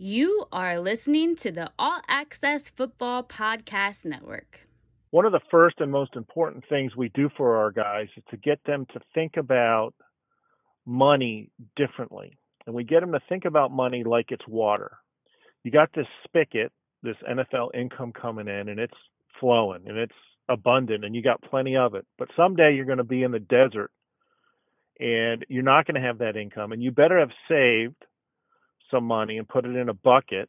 You are listening to the All Access Football Podcast Network. One of the first and most important things we do for our guys is to get them to think about money differently. And we get them to think about money like it's water. You got this spigot, this NFL income coming in, and it's flowing and it's abundant and you got plenty of it. But someday you're going to be in the desert and you're not going to have that income. And you better have saved some money and put it in a bucket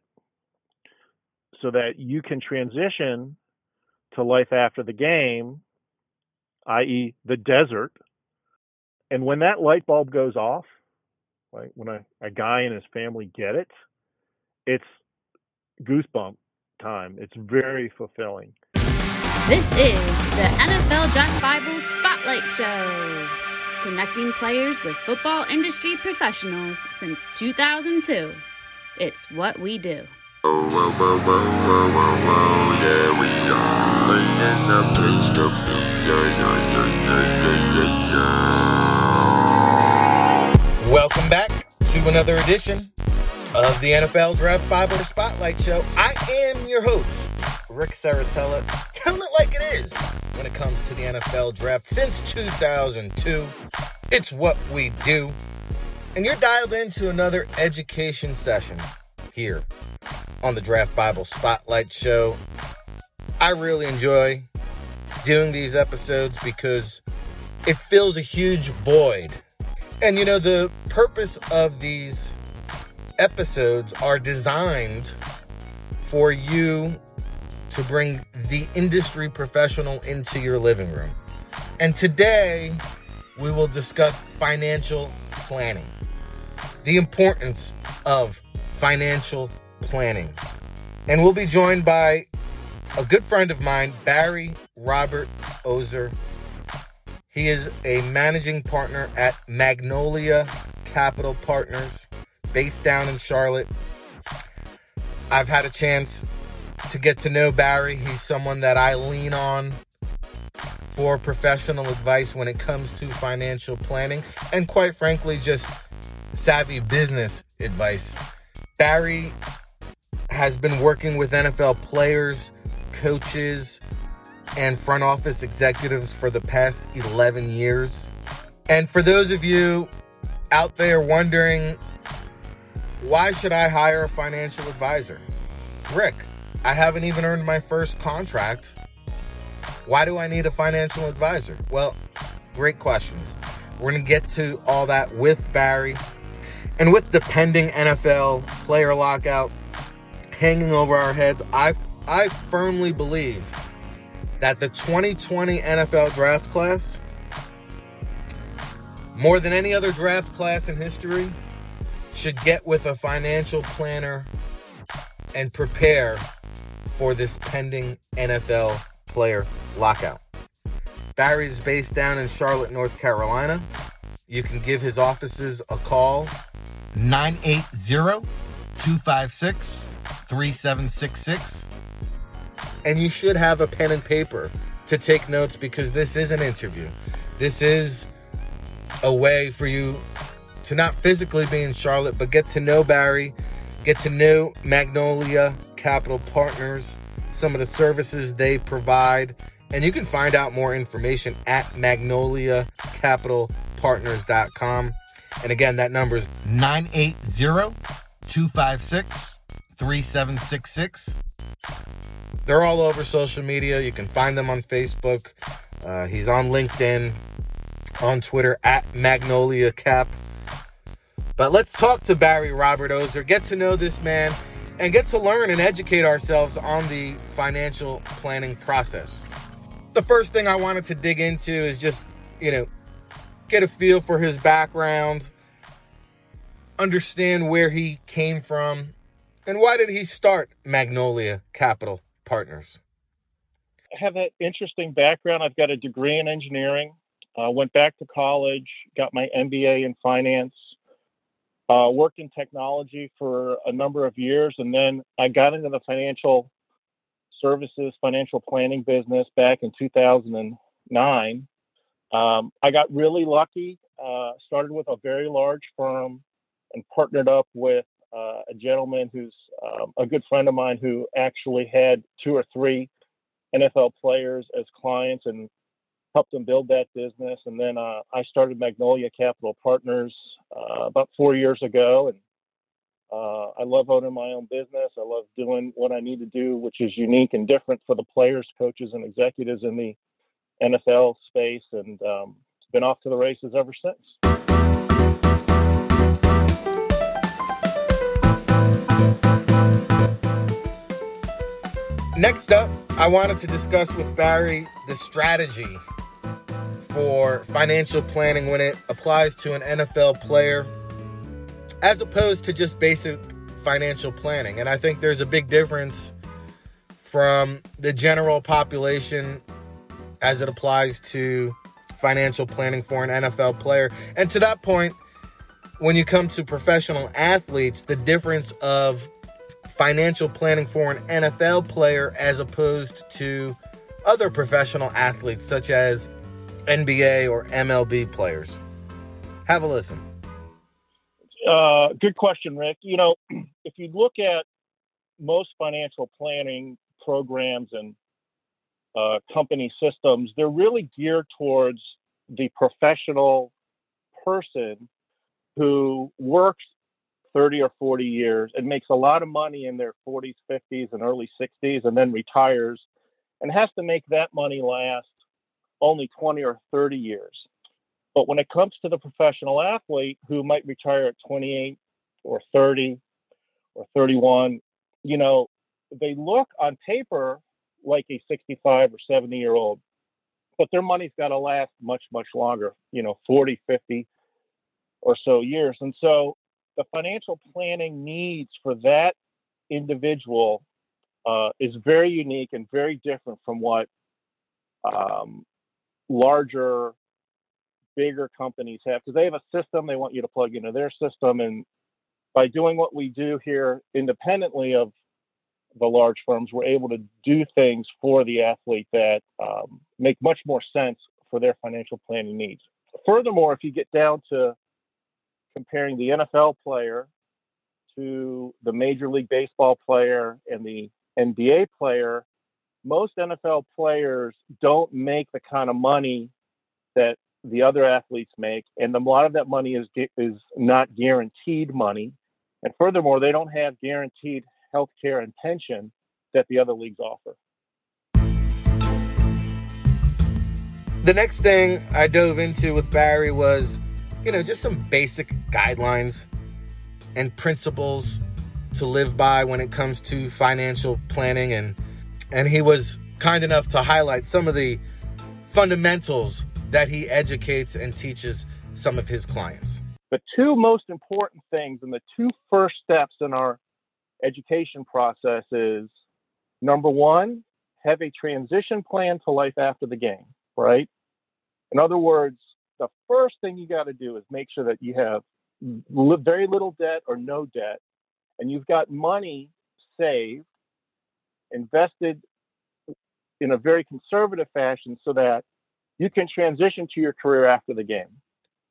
so that you can transition to life after the game, i.e., the desert. And when that light bulb goes off, like when a, a guy and his family get it, it's goosebump time. It's very fulfilling. This is the NFL Draft Bible Spotlight Show connecting players with football industry professionals since 2002. It's what we do. Whoa, whoa, whoa, whoa, whoa, whoa, whoa, yeah, we are in the place to be. Yeah, yeah, yeah, yeah, yeah, yeah, yeah. Welcome back to another edition of the NFL Draft Bible Spotlight Show. I am your host, Rick Serritella, Tell it like it is when it comes to the NFL Draft since 2002. It's what we do. And you're dialed into another education session here on the Draft Bible Spotlight Show. I really enjoy doing these episodes because it fills a huge void. And you know, the purpose of these episodes are designed for you to bring the industry professional into your living room. And today, we will discuss financial planning, the importance of financial planning. And we'll be joined by a good friend of mine, Barry Robert Ozer. He is a managing partner at Magnolia Capital Partners, based down in Charlotte. I've had a chance to get to know Barry. He's someone that I lean on for professional advice when it comes to financial planning and, quite frankly, just savvy business advice. Barry has been working with NFL players, coaches, and front office executives for the past 11 years. And for those of you out there wondering, why should I hire a financial advisor? Rick, I haven't even earned my first contract. Why do I need a financial advisor? Well, great questions. We're going to get to all that with Barry. And with the pending NFL player lockout hanging over our heads, I, I firmly believe that the 2020 NFL draft class, more than any other draft class in history, should get with a financial planner and prepare for this pending NFL player lockout. Barry is based down in Charlotte, North Carolina. You can give his offices a call 980 256 3766. And you should have a pen and paper to take notes because this is an interview. This is a way for you to not physically be in Charlotte, but get to know Barry, get to know Magnolia Capital Partners, some of the services they provide, and you can find out more information at magnoliacapitalpartners.com. And again, that number is 980 256 3766. They're all over social media. You can find them on Facebook. Uh, he's on LinkedIn, on Twitter at Magnolia Cap. But let's talk to Barry Robert Ozer, get to know this man, and get to learn and educate ourselves on the financial planning process. The first thing I wanted to dig into is just, you know, get a feel for his background, understand where he came from, and why did he start Magnolia Capital Partners? I have an interesting background. I've got a degree in engineering. Uh, went back to college, got my MBA in finance, uh, worked in technology for a number of years, and then I got into the financial services, financial planning business back in 2009. Um, I got really lucky. Uh, started with a very large firm and partnered up with uh, a gentleman who's um, a good friend of mine who actually had two or three NFL players as clients and helped them build that business. And then uh, I started Magnolia Capital Partners uh, about four years ago, and uh, I love owning my own business. I love doing what I need to do, which is unique and different for the players, coaches, and executives in the NFL space, and um, been off to the races ever since. Next up, I wanted to discuss with Barry the strategy for financial planning when it applies to an NFL player as opposed to just basic financial planning. And I think there's a big difference from the general population as it applies to financial planning for an NFL player. And to that point, when you come to professional athletes, the difference of financial planning for an NFL player as opposed to other professional athletes such as NBA or MLB players? Have a listen. Uh, good question, Rick. You know, if you look at most financial planning programs and uh, company systems, they're really geared towards the professional person who works 30 or 40 years and makes a lot of money in their 40s, 50s, and early 60s, and then retires and has to make that money last only 20 or 30 years. But when it comes to the professional athlete who might retire at 28 or 30 or 31, you know, they look on paper like a 65 or 70 year old, but their money's got to last much, much longer, you know, 40, 50 or so years. And so the financial planning needs for that individual uh, is very unique and very different from what um, larger, bigger companies have because they have a system they want you to plug into their system. And by doing what we do here independently of the large firms, we're able to do things for the athlete that um, make much more sense for their financial planning needs. Furthermore, if you get down to comparing the NFL player to the Major League Baseball player and the NBA player, most NFL players don't make the kind of money that the other athletes make, and a lot of that money is is not guaranteed money. And furthermore, they don't have guaranteed health care and pension that the other leagues offer. The next thing I dove into with Barry was you know, just some basic guidelines and principles to live by when it comes to financial planning and and he was kind enough to highlight some of the fundamentals that he educates and teaches some of his clients. The two most important things and the two first steps in our education process is number 1, have a transition plan to life after the game, right? In other words, the first thing you got to do is make sure that you have very little debt or no debt, and you've got money saved, invested in a very conservative fashion so that you can transition to your career after the game.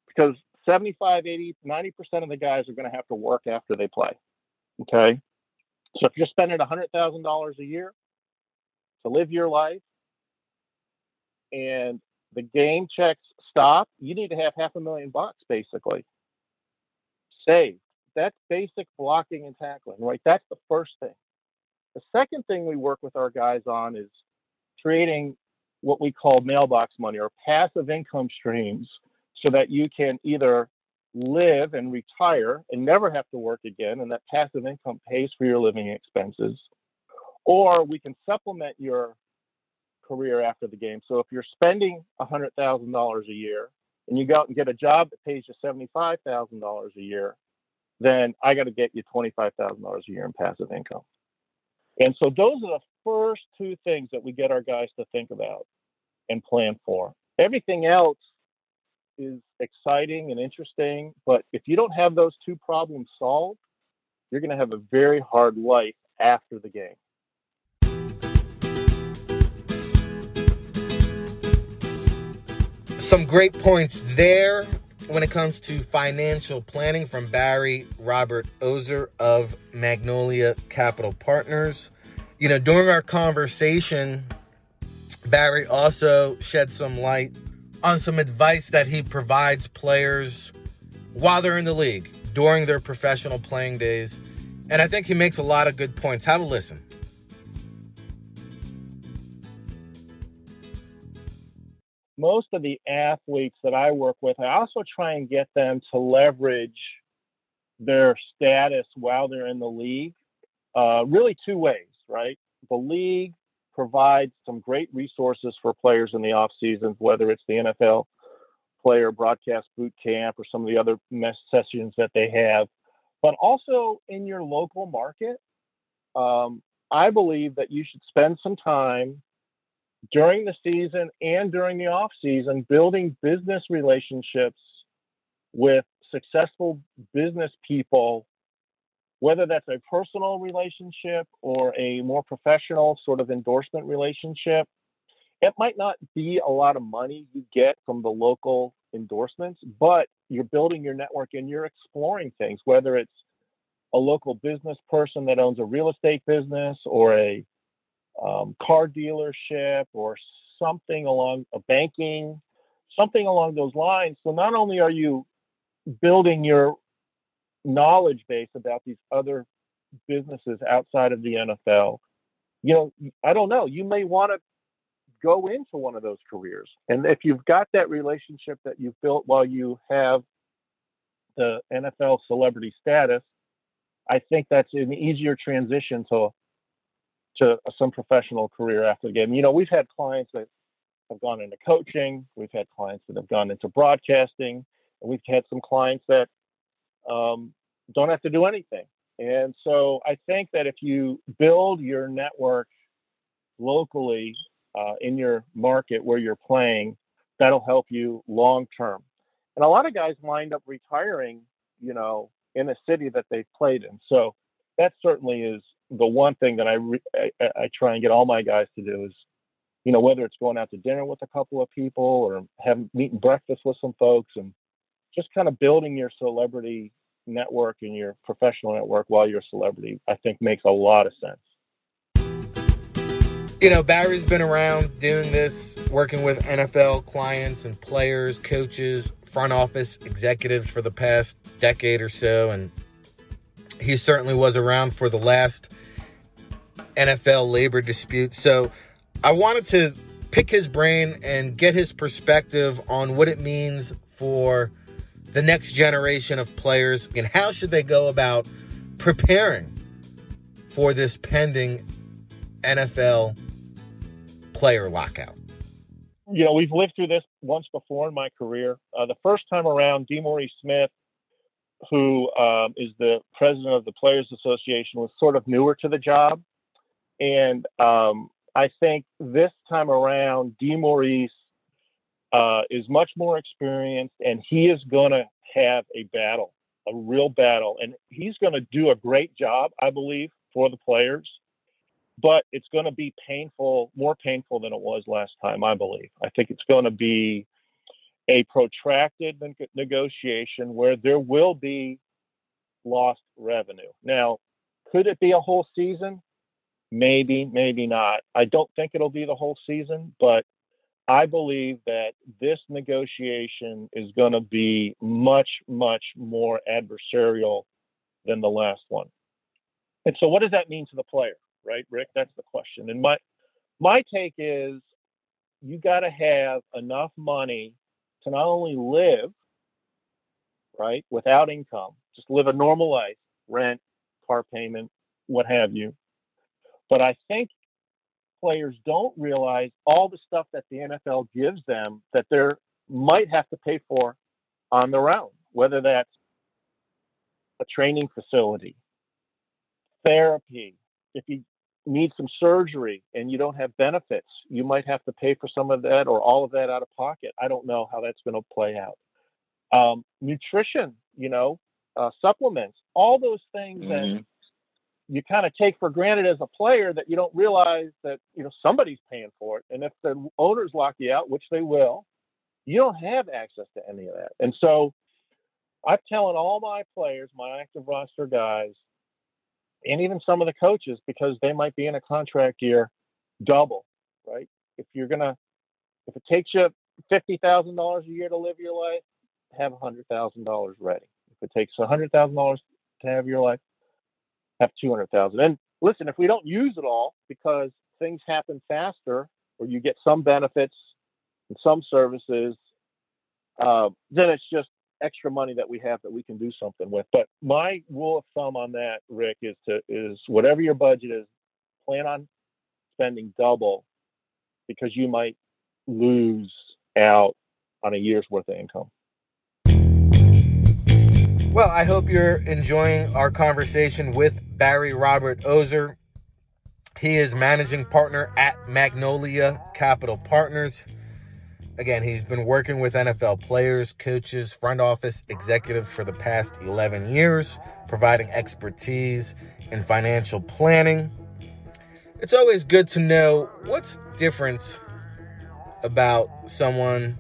Because 75, 80, 90% of the guys are going to have to work after they play. Okay. So if you're spending $100,000 a year to live your life and the game checks stop, you need to have half a million bucks basically saved. That's basic blocking and tackling, right? That's the first thing. The second thing we work with our guys on is creating what we call mailbox money or passive income streams so that you can either live and retire and never have to work again, and that passive income pays for your living expenses, or we can supplement your career after the game. So if you're spending $100,000 a year and you go out and get a job that pays you $75,000 a year, then I got to get you $25,000 a year in passive income. And so those are the first two things that we get our guys to think about and plan for. Everything else is exciting and interesting, but if you don't have those two problems solved, you're going to have a very hard life after the game. some great points there. When it comes to financial planning from Barry Robert Ozer of Magnolia Capital Partners. You know, during our conversation, Barry also shed some light on some advice that he provides players while they're in the league during their professional playing days. And I think he makes a lot of good points. Have a listen. Most of the athletes that I work with, I also try and get them to leverage their status while they're in the league. Uh, really, two ways, right? The league provides some great resources for players in the off season, whether it's the NFL player broadcast boot camp or some of the other sessions that they have, but also in your local market. Um, I believe that you should spend some time during the season and during the off season building business relationships with successful business people whether that's a personal relationship or a more professional sort of endorsement relationship it might not be a lot of money you get from the local endorsements but you're building your network and you're exploring things whether it's a local business person that owns a real estate business or a um, car dealership or something along a banking, something along those lines. So not only are you building your knowledge base about these other businesses outside of the NFL, you know, I don't know, you may want to go into one of those careers. And if you've got that relationship that you've built while you have the NFL celebrity status, I think that's an easier transition to to some professional career after the game. You know, we've had clients that have gone into coaching, we've had clients that have gone into broadcasting, and we've had some clients that um, don't have to do anything. And so I think that if you build your network locally uh, in your market where you're playing, that'll help you long term. And a lot of guys wind up retiring, you know, in a city that they've played in. So that certainly is the one thing that I, re- I, I try and get all my guys to do is, you know, whether it's going out to dinner with a couple of people or having meeting breakfast with some folks and just kind of building your celebrity network and your professional network while you're a celebrity, I think makes a lot of sense. You know, Barry's been around doing this, working with NFL clients and players, coaches, front office executives for the past decade or so. And he certainly was around for the last NFL labor dispute. So I wanted to pick his brain and get his perspective on what it means for the next generation of players and how should they go about preparing for this pending NFL player lockout. You know, we've lived through this once before in my career. Uh, the first time around, DeMaurice Smith, who um, is the president of the Players Association, was sort of newer to the job. And um, I think this time around, DeMaurice uh, is much more experienced, and he is going to have a battle, a real battle, and he's going to do a great job, I believe, for the players. But it's going to be painful, more painful than it was last time, I believe. I think it's going to be a protracted negotiation where there will be lost revenue. Now, could it be a whole season? Maybe, maybe not. I don't think it'll be the whole season, but I believe that this negotiation is going to be much, much more adversarial than the last one. And so, what does that mean to the player, right, Rick? That's the question. And my my take is, you got to have enough money to not only live, right, without income, just live a normal life, rent, car payment, what have you, but I think players don't realize all the stuff that the NFL gives them that they might have to pay for on their own, whether that's a training facility, therapy. If you need some surgery and you don't have benefits, you might have to pay for some of that or all of that out of pocket. I don't know how that's going to play out. Um, nutrition, you know, uh, supplements, all those things mm-hmm. that you kind of take for granted as a player that you don't realize that you know somebody's paying for it and if the owners lock you out which they will You don't have access to any of that. And so I'm telling all my players, my active roster guys, and even some of the coaches, because they might be in a contract year, double, right? If you're gonna, if it takes you fifty thousand dollars a year to live your life, have a hundred thousand dollars ready. If it takes a hundred thousand dollars to have your life, have two hundred thousand. And listen, if we don't use it all because things happen faster, or you get some benefits and some services, uh, then it's just extra money that we have that we can do something with. But my rule of thumb on that, Rick, is to is whatever your budget is, plan on spending double because you might lose out on a year's worth of income. Well, I hope you're enjoying our conversation with Barry Robert Ozer. He is managing partner at Magnolia Capital Partners. Again, he's been working with NFL players, coaches, front office executives for the past 11 years, providing expertise in financial planning. It's always good to know what's different about someone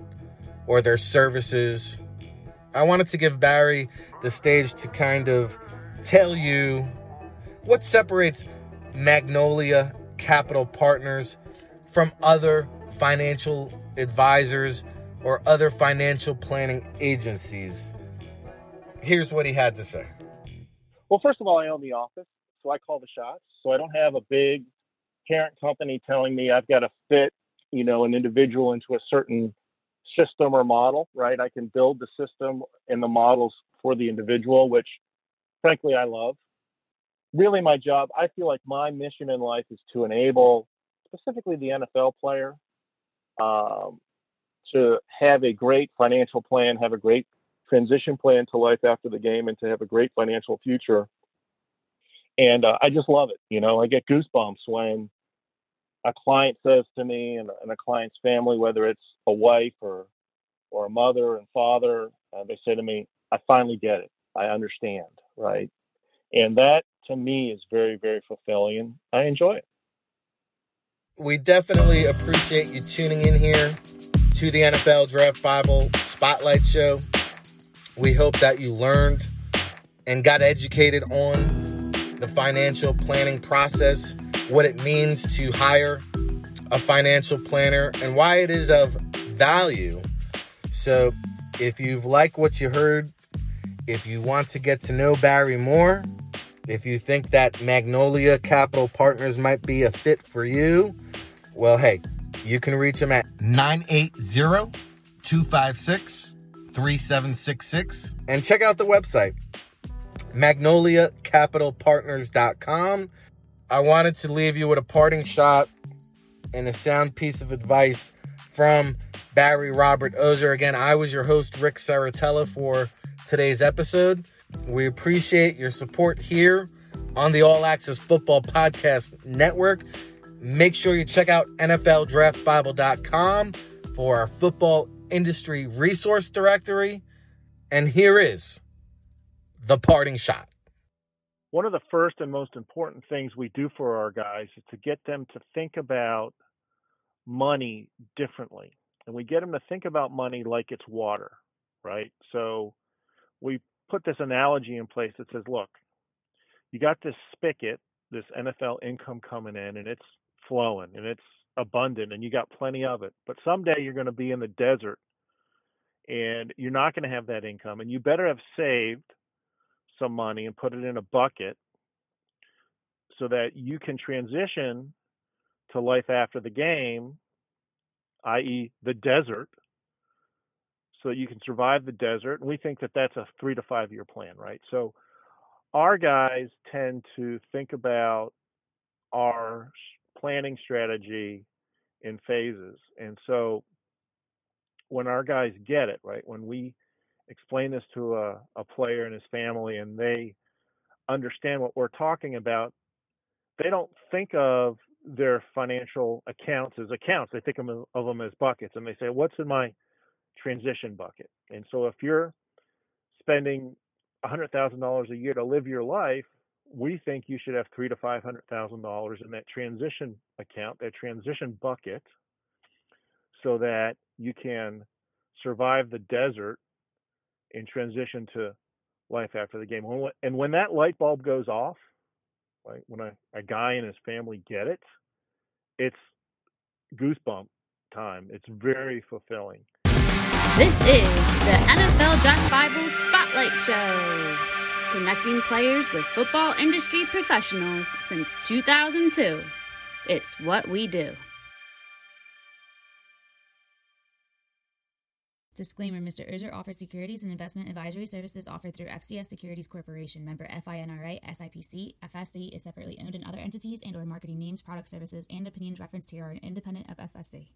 or their services. I wanted to give Barry the stage to kind of tell you what separates Magnolia Capital Partners from other financial advisors or other financial planning agencies. Here's what he had to say. Well, first of all, I own the office, so I call the shots. So I don't have a big parent company telling me I've got to fit, you know, an individual into a certain system or model, right? I can build the system and the models for the individual, which frankly I love. Really, my job, I feel like my mission in life is to enable specifically the NFL player um, to have a great financial plan, have a great transition plan to life after the game, and to have a great financial future. And uh, I just love it. You know, I get goosebumps when a client says to me and, and a client's family, whether it's a wife or or a mother and father, uh, they say to me, "I finally get it. I understand." Right, and that to me is very very fulfilling, I enjoy it. We definitely appreciate you tuning in here to the NFL Draft Bible Spotlight Show. We hope that you learned and got educated on the financial planning process, what it means to hire a financial planner, and why it is of value. So, if you've liked what you heard, if you want to get to know Barry more, if you think that Magnolia Capital Partners might be a fit for you, well, hey, you can reach him at 980 256 3766 and check out the website, magnoliacapitalpartners.com. I wanted to leave you with a parting shot and a sound piece of advice from Barry Robert Ozer. Again, I was your host, Rick Serritella, for today's episode. We appreciate your support here on the All Access Football Podcast Network. Make sure you check out NFLDraftBible.com for our football industry resource directory. And here is the parting shot. One of the first and most important things we do for our guys is to get them to think about money differently. And we get them to think about money like it's water, right? So we put this analogy in place that says, look, you got this spigot, this NFL income coming in, and it's flowing and it's abundant and you got plenty of it. But someday you're going to be in the desert and you're not going to have that income and you better have saved some money and put it in a bucket so that you can transition to life after the game, i.e., the desert, so you can survive the desert. And we think that that's a three to five year plan, right? So our guys tend to think about our planning strategy in phases. And so when our guys get it, right, when we explain this to a, a player and his family and they understand what we're talking about, they don't think of their financial accounts as accounts. They think of of them as buckets and they say, what's in my transition bucket? And so if you're spending $100,000 a year to live your life, we think you should have three to five hundred thousand dollars in that transition account, that transition bucket, so that you can survive the desert and transition to life after the game. And when that light bulb goes off, when a, a guy and his family get it, it's goosebump time. It's very fulfilling. This is the NFL Draft Bible Spotlight Show, connecting players with football industry professionals since 2002. It's what we do. Disclaimer Mr. Ozer offers securities and investment advisory services offered through FSC Securities Corporation, member FINRA, SIPC. FSC is separately owned and other entities and or marketing names, product services, and opinions referenced here are independent of FSC.